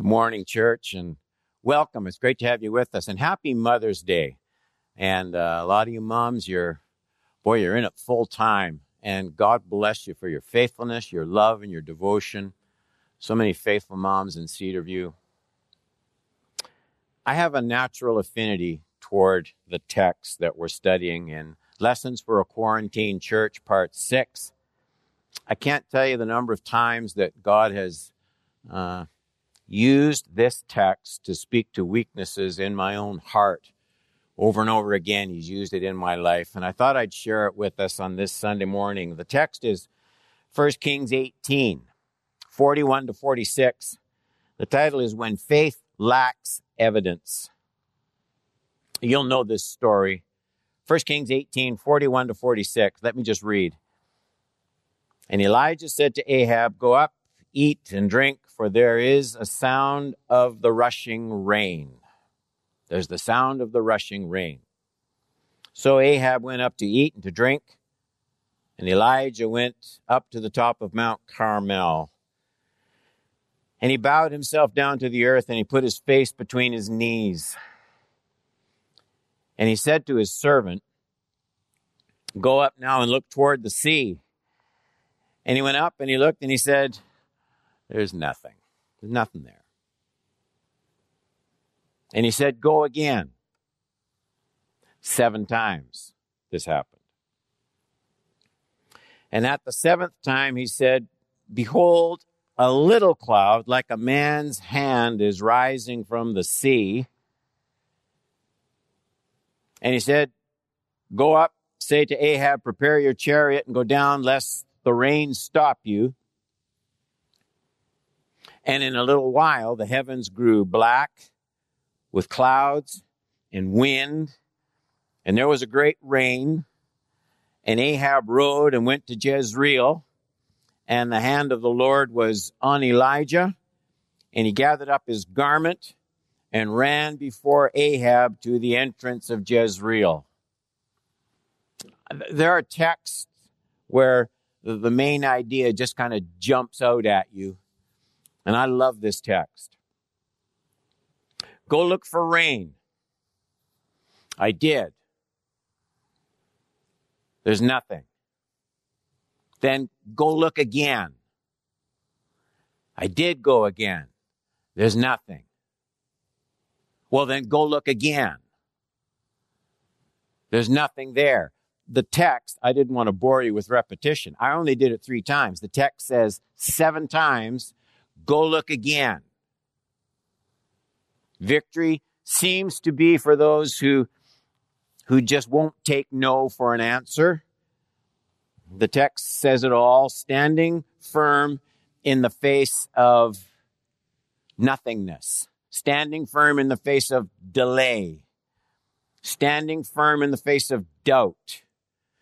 Good morning, church, and welcome. It's great to have you with us, and happy Mother's Day. And uh, a lot of you moms, you're, boy, you're in it full time, and God bless you for your faithfulness, your love, and your devotion. So many faithful moms in Cedarview. I have a natural affinity toward the text that we're studying in Lessons for a Quarantine Church, Part 6. I can't tell you the number of times that God has uh, used this text to speak to weaknesses in my own heart. Over and over again, He's used it in my life, and I thought I'd share it with us on this Sunday morning. The text is 1 Kings 18, 41 to 46. The title is When Faith Lacks Evidence. You'll know this story. 1 Kings 18, 41 to 46. Let me just read. And Elijah said to Ahab, Go up, eat and drink, for there is a sound of the rushing rain. There's the sound of the rushing rain. So Ahab went up to eat and to drink, and Elijah went up to the top of Mount Carmel. And he bowed himself down to the earth, and he put his face between his knees. And he said to his servant, Go up now and look toward the sea. And he went up and he looked and he said, There's nothing. There's nothing there. And he said, Go again. Seven times this happened. And at the seventh time he said, Behold, a little cloud like a man's hand is rising from the sea. And he said, Go up, say to Ahab, Prepare your chariot and go down, lest the rain stop you. And in a little while, the heavens grew black with clouds and wind, and there was a great rain. And Ahab rode and went to Jezreel, and the hand of the Lord was on Elijah, and he gathered up his garment and ran before Ahab to the entrance of Jezreel. There are texts where the main idea just kind of jumps out at you and I love this text. Go look for rain. I did. There's nothing. Then go look again. I did go again. There's nothing. Well, then go look again. There's nothing there. The text, I didn't want to bore you with repetition. I only did it three times. The text says seven times Go look again. Victory seems to be for those who, who just won't take no for an answer. The text says it all, standing firm in the face of nothingness, standing firm in the face of delay, standing firm in the face of doubt,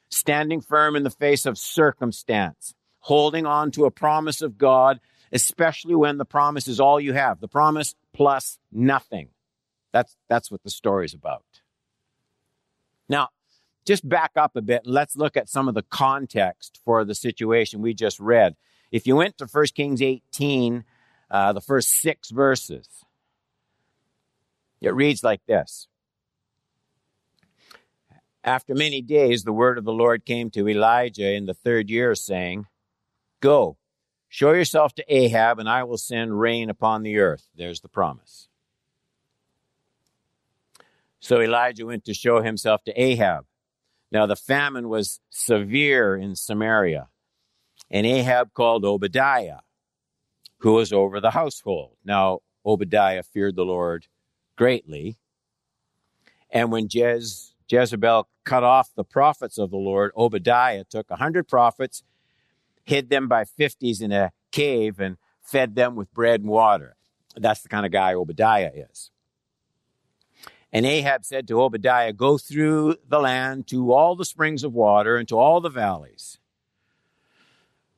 standing firm in the face of circumstance, holding on to a promise of God especially when the promise is all you have. The promise plus nothing. That's, that's what the story's about. Now, just back up a bit and let's look at some of the context for the situation we just read. If you went to 1 Kings 18, uh, the first six verses, it reads like this. After many days, the word of the Lord came to Elijah in the third year, saying, Go, Show yourself to Ahab, and I will send rain upon the earth. There's the promise. So Elijah went to show himself to Ahab. Now the famine was severe in Samaria, and Ahab called Obadiah, who was over the household. Now Obadiah feared the Lord greatly. And when Jez, Jezebel cut off the prophets of the Lord, Obadiah took a hundred prophets hid them by 50s in a cave and fed them with bread and water. That's the kind of guy Obadiah is. And Ahab said to Obadiah, Go through the land to all the springs of water and to all the valleys.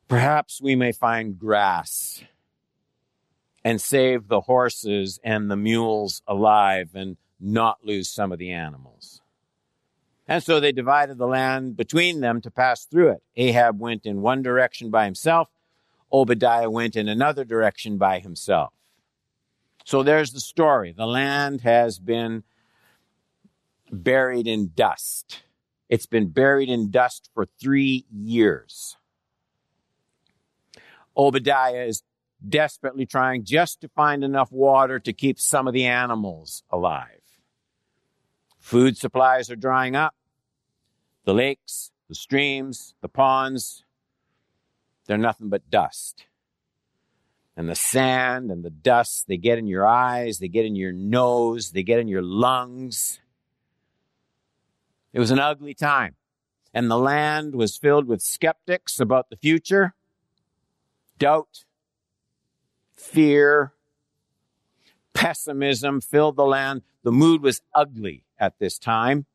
Perhaps we may find grass and save the horses and the mules alive and not lose some of the animals. And so they divided the land between them to pass through it. Ahab went in one direction by himself. Obadiah went in another direction by himself. So there's the story. The land has been buried in dust. It's been buried in dust for three years. Obadiah is desperately trying just to find enough water to keep some of the animals alive. Food supplies are drying up. The lakes, the streams, the ponds, they're nothing but dust. And the sand and the dust, they get in your eyes, they get in your nose, they get in your lungs. It was an ugly time. And the land was filled with skeptics about the future, doubt, fear, pessimism filled the land. The mood was ugly at this time.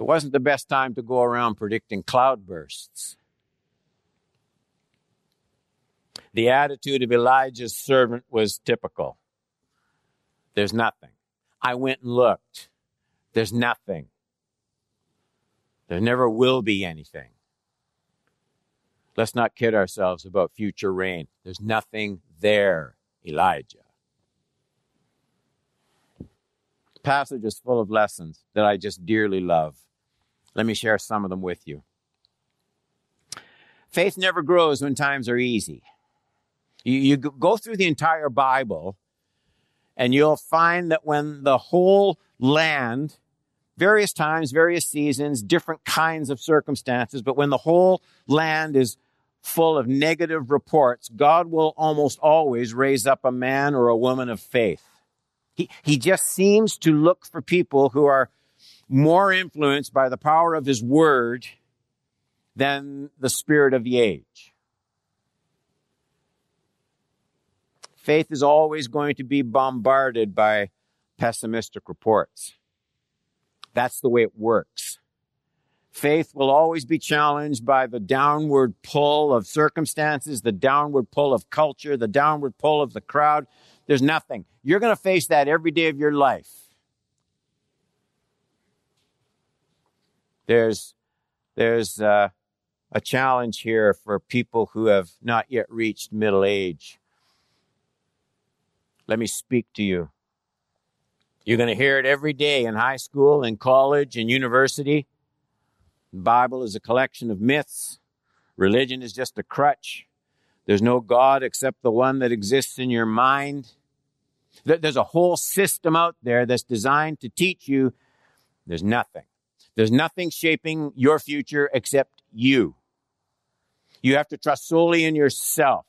It wasn't the best time to go around predicting cloudbursts. The attitude of Elijah's servant was typical. There's nothing. I went and looked. There's nothing. There never will be anything. Let's not kid ourselves about future rain. There's nothing there, Elijah. The passage is full of lessons that I just dearly love. Let me share some of them with you. Faith never grows when times are easy. You, you go through the entire Bible, and you'll find that when the whole land, various times, various seasons, different kinds of circumstances, but when the whole land is full of negative reports, God will almost always raise up a man or a woman of faith. He, he just seems to look for people who are more influenced by the power of his word than the spirit of the age. Faith is always going to be bombarded by pessimistic reports. That's the way it works. Faith will always be challenged by the downward pull of circumstances, the downward pull of culture, the downward pull of the crowd. There's nothing. You're going to face that every day of your life. There's, there's uh, a challenge here for people who have not yet reached middle age. Let me speak to you. You're going to hear it every day in high school, in college, in university. The Bible is a collection of myths. Religion is just a crutch. There's no God except the one that exists in your mind. There's a whole system out there that's designed to teach you there's nothing. There's nothing shaping your future except you. You have to trust solely in yourself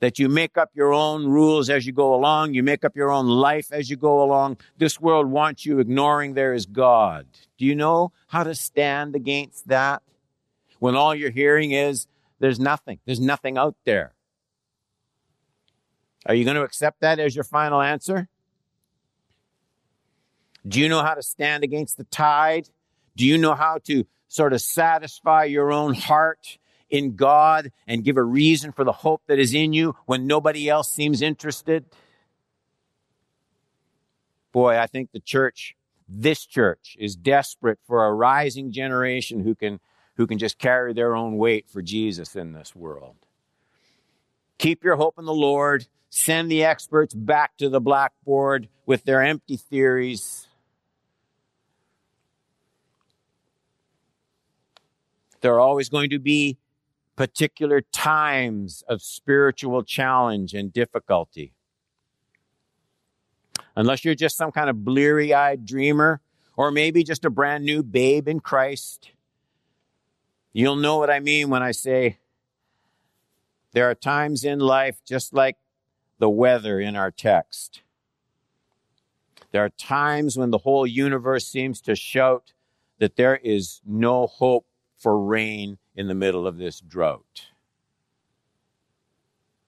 that you make up your own rules as you go along. You make up your own life as you go along. This world wants you ignoring there is God. Do you know how to stand against that? When all you're hearing is there's nothing. There's nothing out there. Are you going to accept that as your final answer? Do you know how to stand against the tide? Do you know how to sort of satisfy your own heart in God and give a reason for the hope that is in you when nobody else seems interested? Boy, I think the church, this church, is desperate for a rising generation who can, who can just carry their own weight for Jesus in this world. Keep your hope in the Lord. Send the experts back to the blackboard with their empty theories. There are always going to be particular times of spiritual challenge and difficulty. Unless you're just some kind of bleary eyed dreamer, or maybe just a brand new babe in Christ, you'll know what I mean when I say there are times in life just like the weather in our text. There are times when the whole universe seems to shout that there is no hope for rain in the middle of this drought.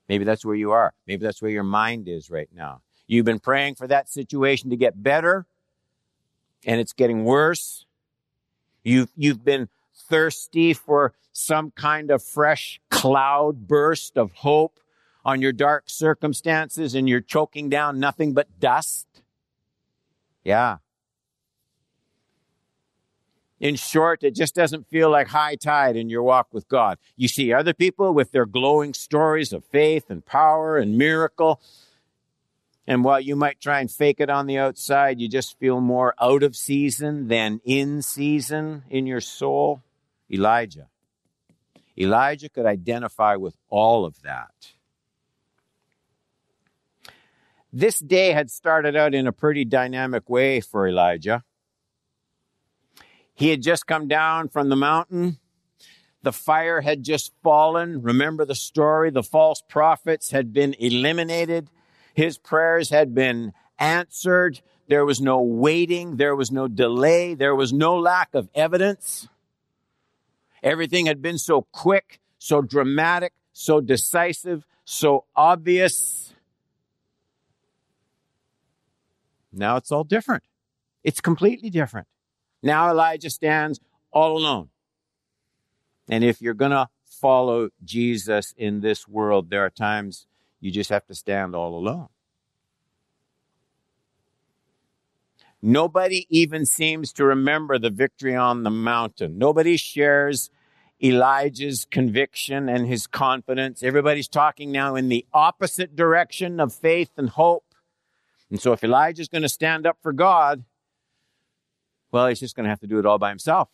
Maybe that's where you are. Maybe that's where your mind is right now. You've been praying for that situation to get better, and it's getting worse. You've, you've been thirsty for some kind of fresh cloud burst of hope on your dark circumstances, and you're choking down nothing but dust. Yeah. In short, it just doesn't feel like high tide in your walk with God. You see other people with their glowing stories of faith and power and miracle. And while you might try and fake it on the outside, you just feel more out of season than in season in your soul. Elijah. Elijah could identify with all of that. This day had started out in a pretty dynamic way for Elijah. He had just come down from the mountain. The fire had just fallen. Remember the story? The false prophets had been eliminated. His prayers had been answered. There was no waiting. There was no delay. There was no lack of evidence. Everything had been so quick, so dramatic, so decisive, so obvious. Now it's all different. It's completely different. Now Elijah stands all alone. And if you're going to follow Jesus in this world, there are times you just have to stand all alone. Nobody even seems to remember the victory on the mountain. Nobody shares Elijah's conviction and his confidence. Everybody's talking now in the opposite direction of faith and hope. And so if Elijah's going to stand up for God, well, he's just going to have to do it all by himself.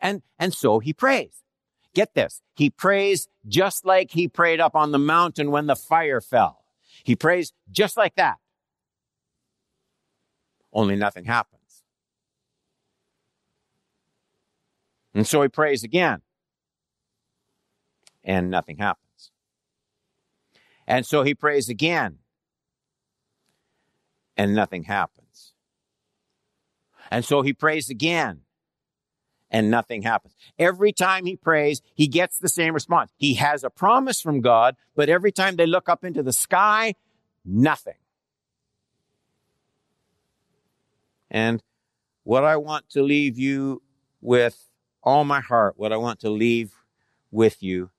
And, and so he prays. Get this. He prays just like he prayed up on the mountain when the fire fell. He prays just like that. Only nothing happens. And so he prays again. And nothing happens. And so he prays again. And nothing happens. And so he prays again. And nothing happens. Every time he prays, he gets the same response. He has a promise from God, but every time they look up into the sky, nothing. And what I want to leave you with all my heart, what I want to leave with you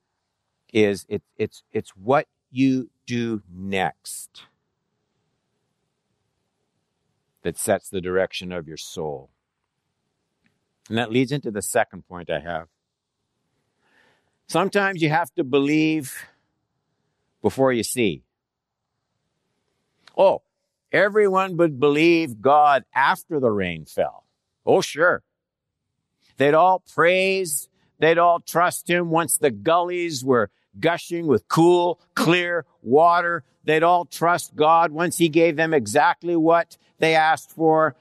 is it, it's, it's what you do next that sets the direction of your soul. And that leads into the second point I have. Sometimes you have to believe before you see. Oh, everyone would believe God after the rain fell. Oh, sure. They'd all praise. They'd all trust him once the gullies were gushing with cool, clear water. They'd all trust God once He gave them exactly what they asked for.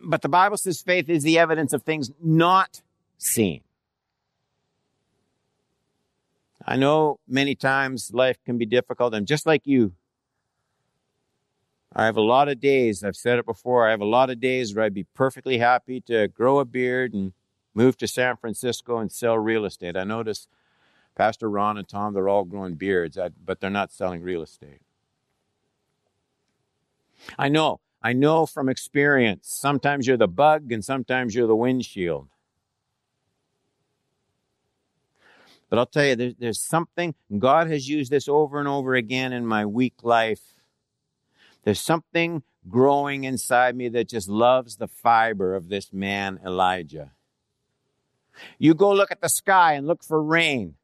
But the Bible says faith is the evidence of things not seen. I know many times life can be difficult. I'm just like you. I have a lot of days, I've said it before, I have a lot of days where I'd be perfectly happy to grow a beard and move to San Francisco and sell real estate. I notice Pastor Ron and Tom, they're all growing beards, but they're not selling real estate. I know, I know from experience. Sometimes you're the bug and sometimes you're the windshield. But I'll tell you, there's, there's something, God has used this over and over again in my weak life. There's something growing inside me that just loves the fiber of this man, Elijah. You go look at the sky and look for rain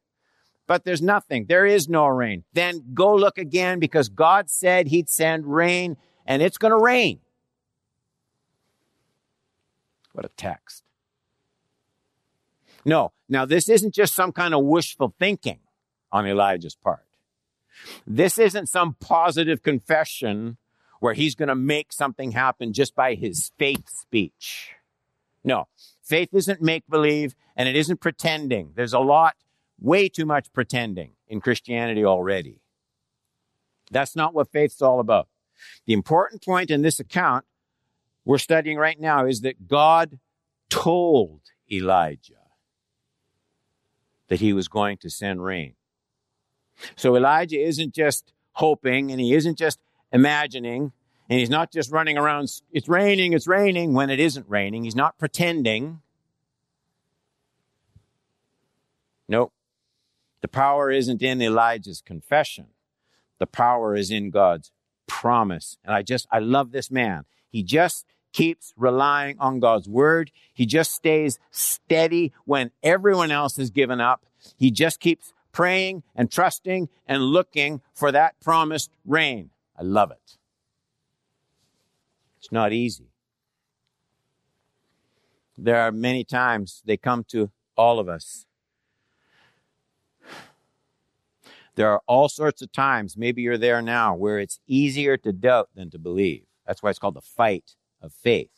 but there's nothing. There is no rain. Then go look again because God said he'd send rain and it's going to rain. What a text. No, now this isn't just some kind of wishful thinking on Elijah's part. This isn't some positive confession where he's going to make something happen just by his faith speech. No, faith isn't make believe and it isn't pretending. There's a lot way too much pretending in Christianity already. That's not what faith's all about. The important point in this account we're studying right now is that God told Elijah that he was going to send rain. So Elijah isn't just hoping and he isn't just imagining and he's not just running around, it's raining, it's raining when it isn't raining. He's not pretending. Nope. The power isn't in Elijah's confession. The power is in God's promise. And I just, I love this man. He just keeps relying on God's word. He just stays steady when everyone else has given up. He just keeps praying and trusting and looking for that promised rain. I love it. It's not easy. There are many times they come to all of us. There are all sorts of times, maybe you're there now, where it's easier to doubt than to believe. That's why it's called the fight of faith.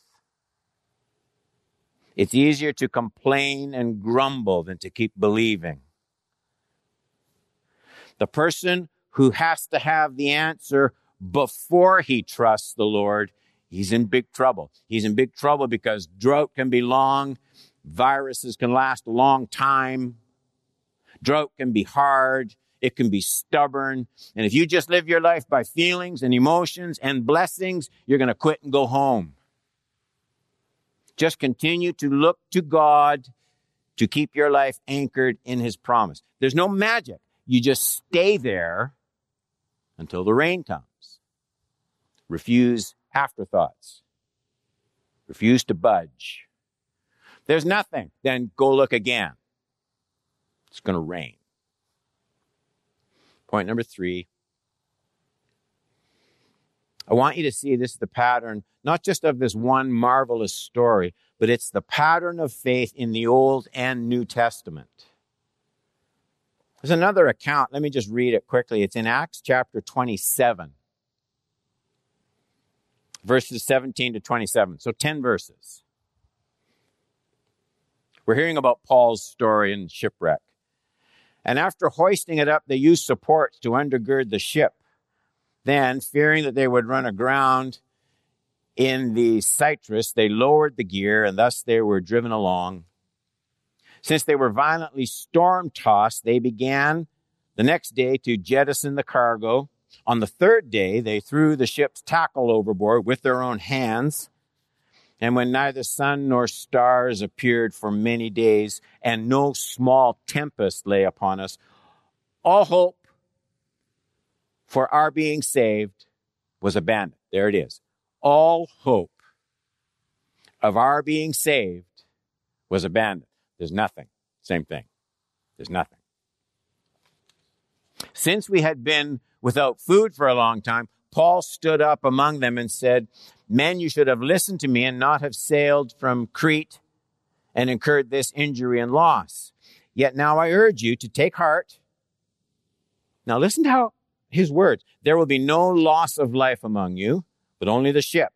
It's easier to complain and grumble than to keep believing. The person who has to have the answer before he trusts the Lord, he's in big trouble. He's in big trouble because drought can be long, viruses can last a long time, drought can be hard, it can be stubborn. And if you just live your life by feelings and emotions and blessings, you're going to quit and go home. Just continue to look to God to keep your life anchored in His promise. There's no magic. You just stay there until the rain comes. Refuse afterthoughts. Refuse to budge. There's nothing. Then go look again. It's going to rain. Point number three. I want you to see this is the pattern, not just of this one marvelous story, but it's the pattern of faith in the Old and New Testament. There's another account. Let me just read it quickly. It's in Acts chapter 27, verses 17 to 27. So 10 verses. We're hearing about Paul's story in shipwreck. And after hoisting it up, they used supports to undergird the ship. Then, fearing that they would run aground in the Syrtis, they lowered the gear, and thus they were driven along. Since they were violently storm tossed, they began the next day to jettison the cargo. On the third day, they threw the ship's tackle overboard with their own hands. And when neither sun nor stars appeared for many days, and no small tempest lay upon us, all hope for our being saved was abandoned. There it is. All hope of our being saved was abandoned. There's nothing. Same thing. There's nothing. Since we had been without food for a long time, Paul stood up among them and said, Men, you should have listened to me and not have sailed from Crete and incurred this injury and loss. Yet now I urge you to take heart. Now listen to how his words. There will be no loss of life among you, but only the ship.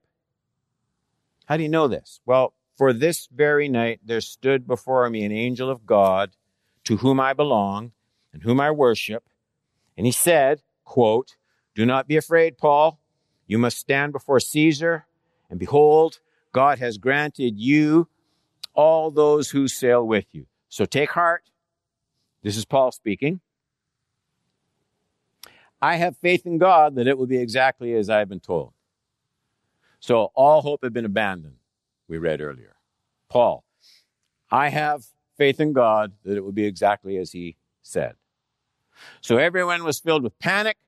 How do you know this? Well, for this very night there stood before me an angel of God to whom I belong and whom I worship. And he said, quote, do not be afraid, Paul. You must stand before Caesar, and behold, God has granted you all those who sail with you. So take heart. This is Paul speaking. I have faith in God that it will be exactly as I have been told. So all hope had been abandoned, we read earlier. Paul, I have faith in God that it will be exactly as he said. So everyone was filled with panic.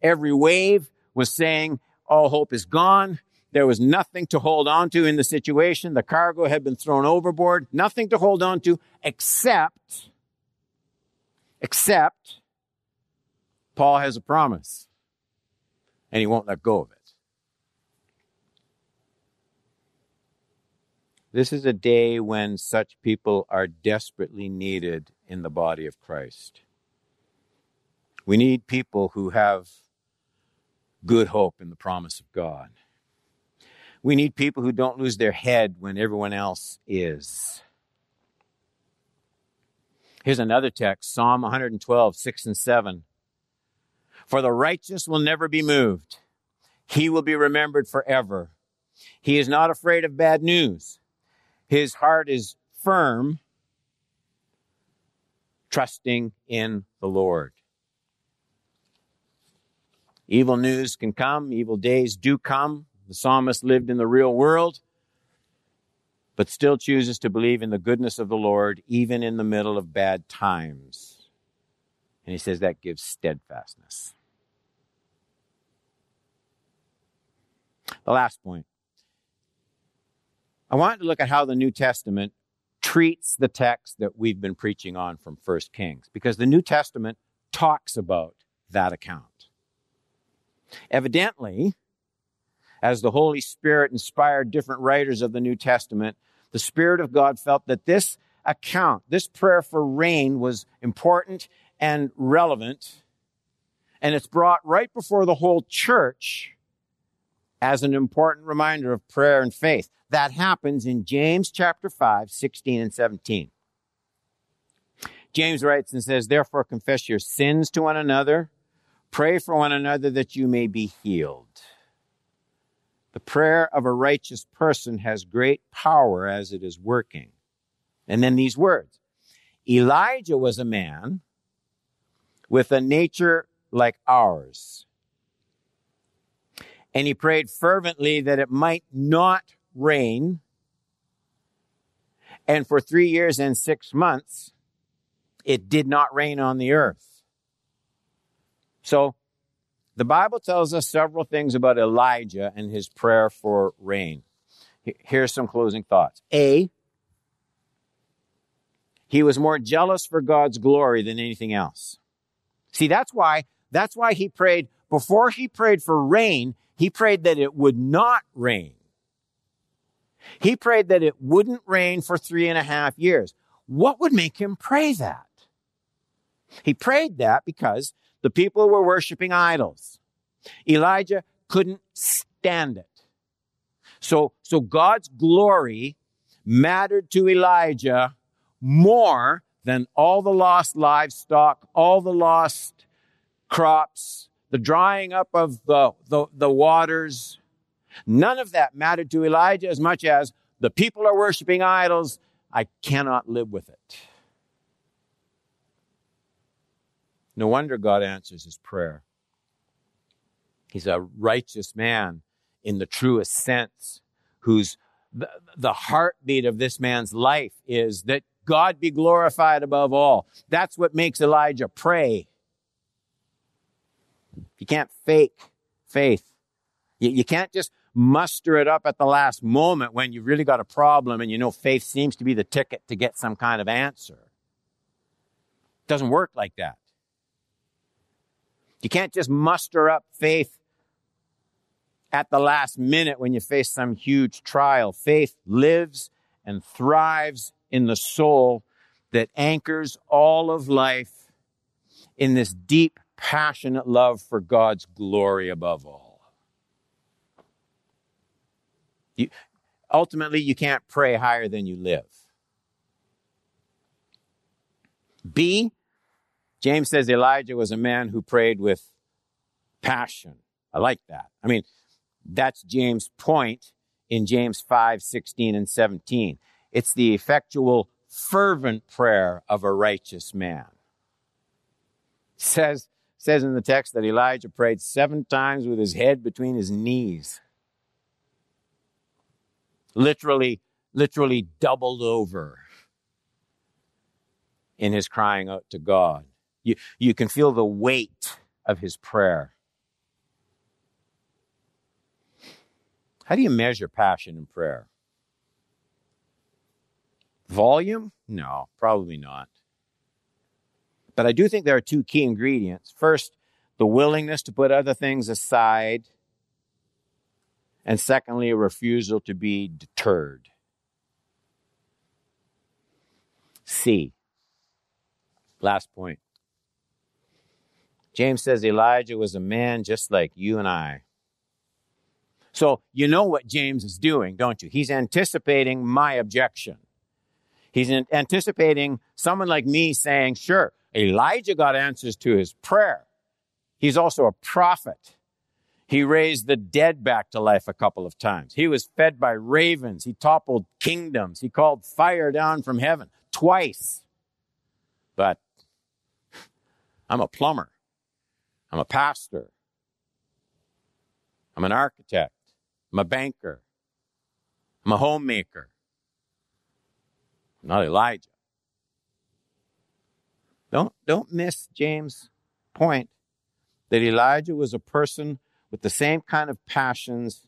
Every wave was saying, all hope is gone. There was nothing to hold on to in the situation. The cargo had been thrown overboard. Nothing to hold on to except, except Paul has a promise and he won't let go of it. This is a day when such people are desperately needed in the body of Christ. We need people who have good hope in the promise of God. We need people who don't lose their head when everyone else is. Here's another text Psalm 112, 6 and 7. For the righteous will never be moved, he will be remembered forever. He is not afraid of bad news, his heart is firm, trusting in the Lord. Evil news can come, evil days do come. The psalmist lived in the real world, but still chooses to believe in the goodness of the Lord, even in the middle of bad times. And he says that gives steadfastness. The last point I want to look at how the New Testament treats the text that we've been preaching on from 1 Kings, because the New Testament talks about that account. Evidently, as the Holy Spirit inspired different writers of the New Testament, the Spirit of God felt that this account, this prayer for rain was important and relevant. And it's brought right before the whole church as an important reminder of prayer and faith. That happens in James chapter 5, 16 and 17. James writes and says, Therefore confess your sins to one another, pray for one another that you may be healed. The prayer of a righteous person has great power as it is working. And then these words Elijah was a man with a nature like ours. And he prayed fervently that it might not rain. And for three years and six months, it did not rain on the earth. So the Bible tells us several things about Elijah and his prayer for rain. Here's some closing thoughts. A, he was more jealous for God's glory than anything else. See, that's why, that's why he prayed, before he prayed for rain, he prayed that it would not rain. He prayed that it wouldn't rain for three and a half years. What would make him pray that? He prayed that because the people were worshiping idols. Elijah couldn't stand it. So, so God's glory mattered to Elijah more than all the lost livestock, all the lost crops, the drying up of the, the, the waters. None of that mattered to Elijah as much as the people are worshiping idols. I cannot live with it. No wonder God answers his prayer. He's a righteous man in the truest sense, whose the, heartbeat of this man's life is that God be glorified above all. That's what makes Elijah pray. You can't fake faith. You, you can't just muster it up at the last moment when you've really got a problem and you know faith seems to be the ticket to get some kind of answer. It doesn't work like that. You can't just muster up faith at the last minute when you face some huge trial. Faith lives and thrives in the soul that anchors all of life in this deep, passionate love for God's glory above all. You, ultimately, you can't pray higher than you live. B, James says Elijah was a man who prayed with passion. I like that. I mean, that's James' point in James 5, 16 and 17. It's the effectual, fervent prayer of a righteous man. It says, says in the text that Elijah prayed seven times with his head between his knees. Literally, literally doubled over in his crying out to God. You, you can feel the weight of his prayer. How do you measure passion in prayer? Volume? No, probably not. But I do think there are two key ingredients. First, the willingness to put other things aside. And secondly, a refusal to be deterred. C. Last point. James says Elijah was a man just like you and I. So you know what James is doing, don't you? He's anticipating my objection. He's anticipating someone like me saying, sure, Elijah got answers to his prayer. He's also a prophet. He raised the dead back to life a couple of times. He was fed by ravens. He toppled kingdoms. He called fire down from heaven twice. But I'm a plumber. I'm a pastor. I'm an architect. I'm a banker. I'm a homemaker. I'm not Elijah. Don't, don't miss James' point that Elijah was a person with the same kind of passions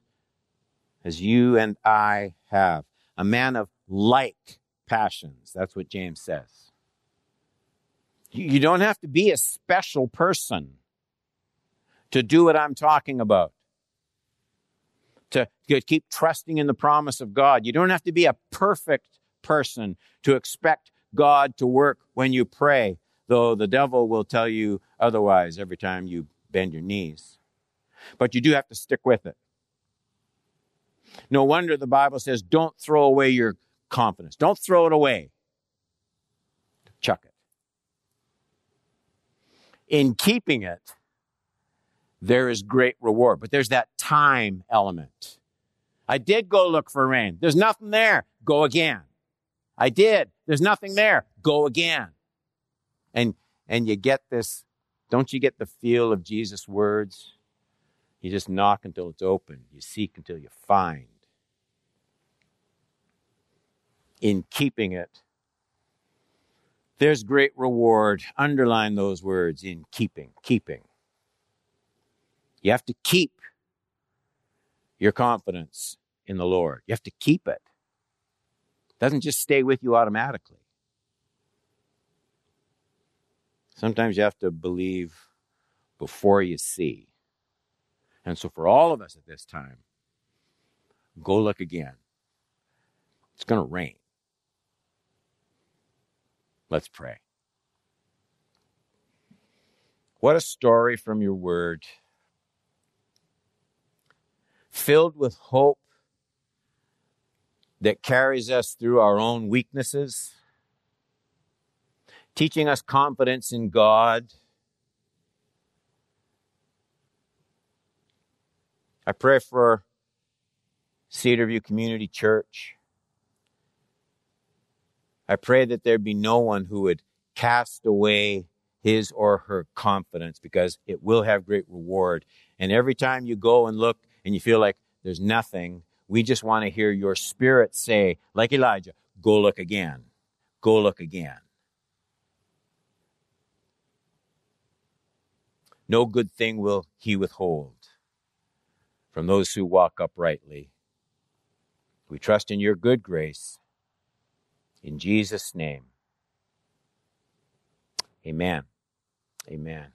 as you and I have. a man of like passions. That's what James says. You don't have to be a special person to do what I'm talking about. To, to keep trusting in the promise of God. You don't have to be a perfect person to expect God to work when you pray, though the devil will tell you otherwise every time you bend your knees. But you do have to stick with it. No wonder the Bible says, don't throw away your confidence. Don't throw it away. Chuck it. In keeping it, there is great reward. But there's that time element. I did go look for rain. There's nothing there. Go again. I did. There's nothing there. Go again. And, and you get this, don't you get the feel of Jesus' words? You just knock until it's open. You seek until you find. In keeping it, there's great reward. Underline those words in keeping, keeping. You have to keep your confidence in the Lord. You have to keep it. It doesn't just stay with you automatically. Sometimes you have to believe before you see. And so, for all of us at this time, go look again. It's going to rain. Let's pray. What a story from your word filled with hope that carries us through our own weaknesses, teaching us confidence in God. I pray for Cedarview Community Church. I pray that there be no one who would cast away his or her confidence because it will have great reward. And every time you go and look and you feel like there's nothing, we just want to hear your spirit say, like Elijah, go look again. Go look again. No good thing will he withhold from those who walk uprightly. We trust in your good grace. In Jesus' name. Amen. Amen.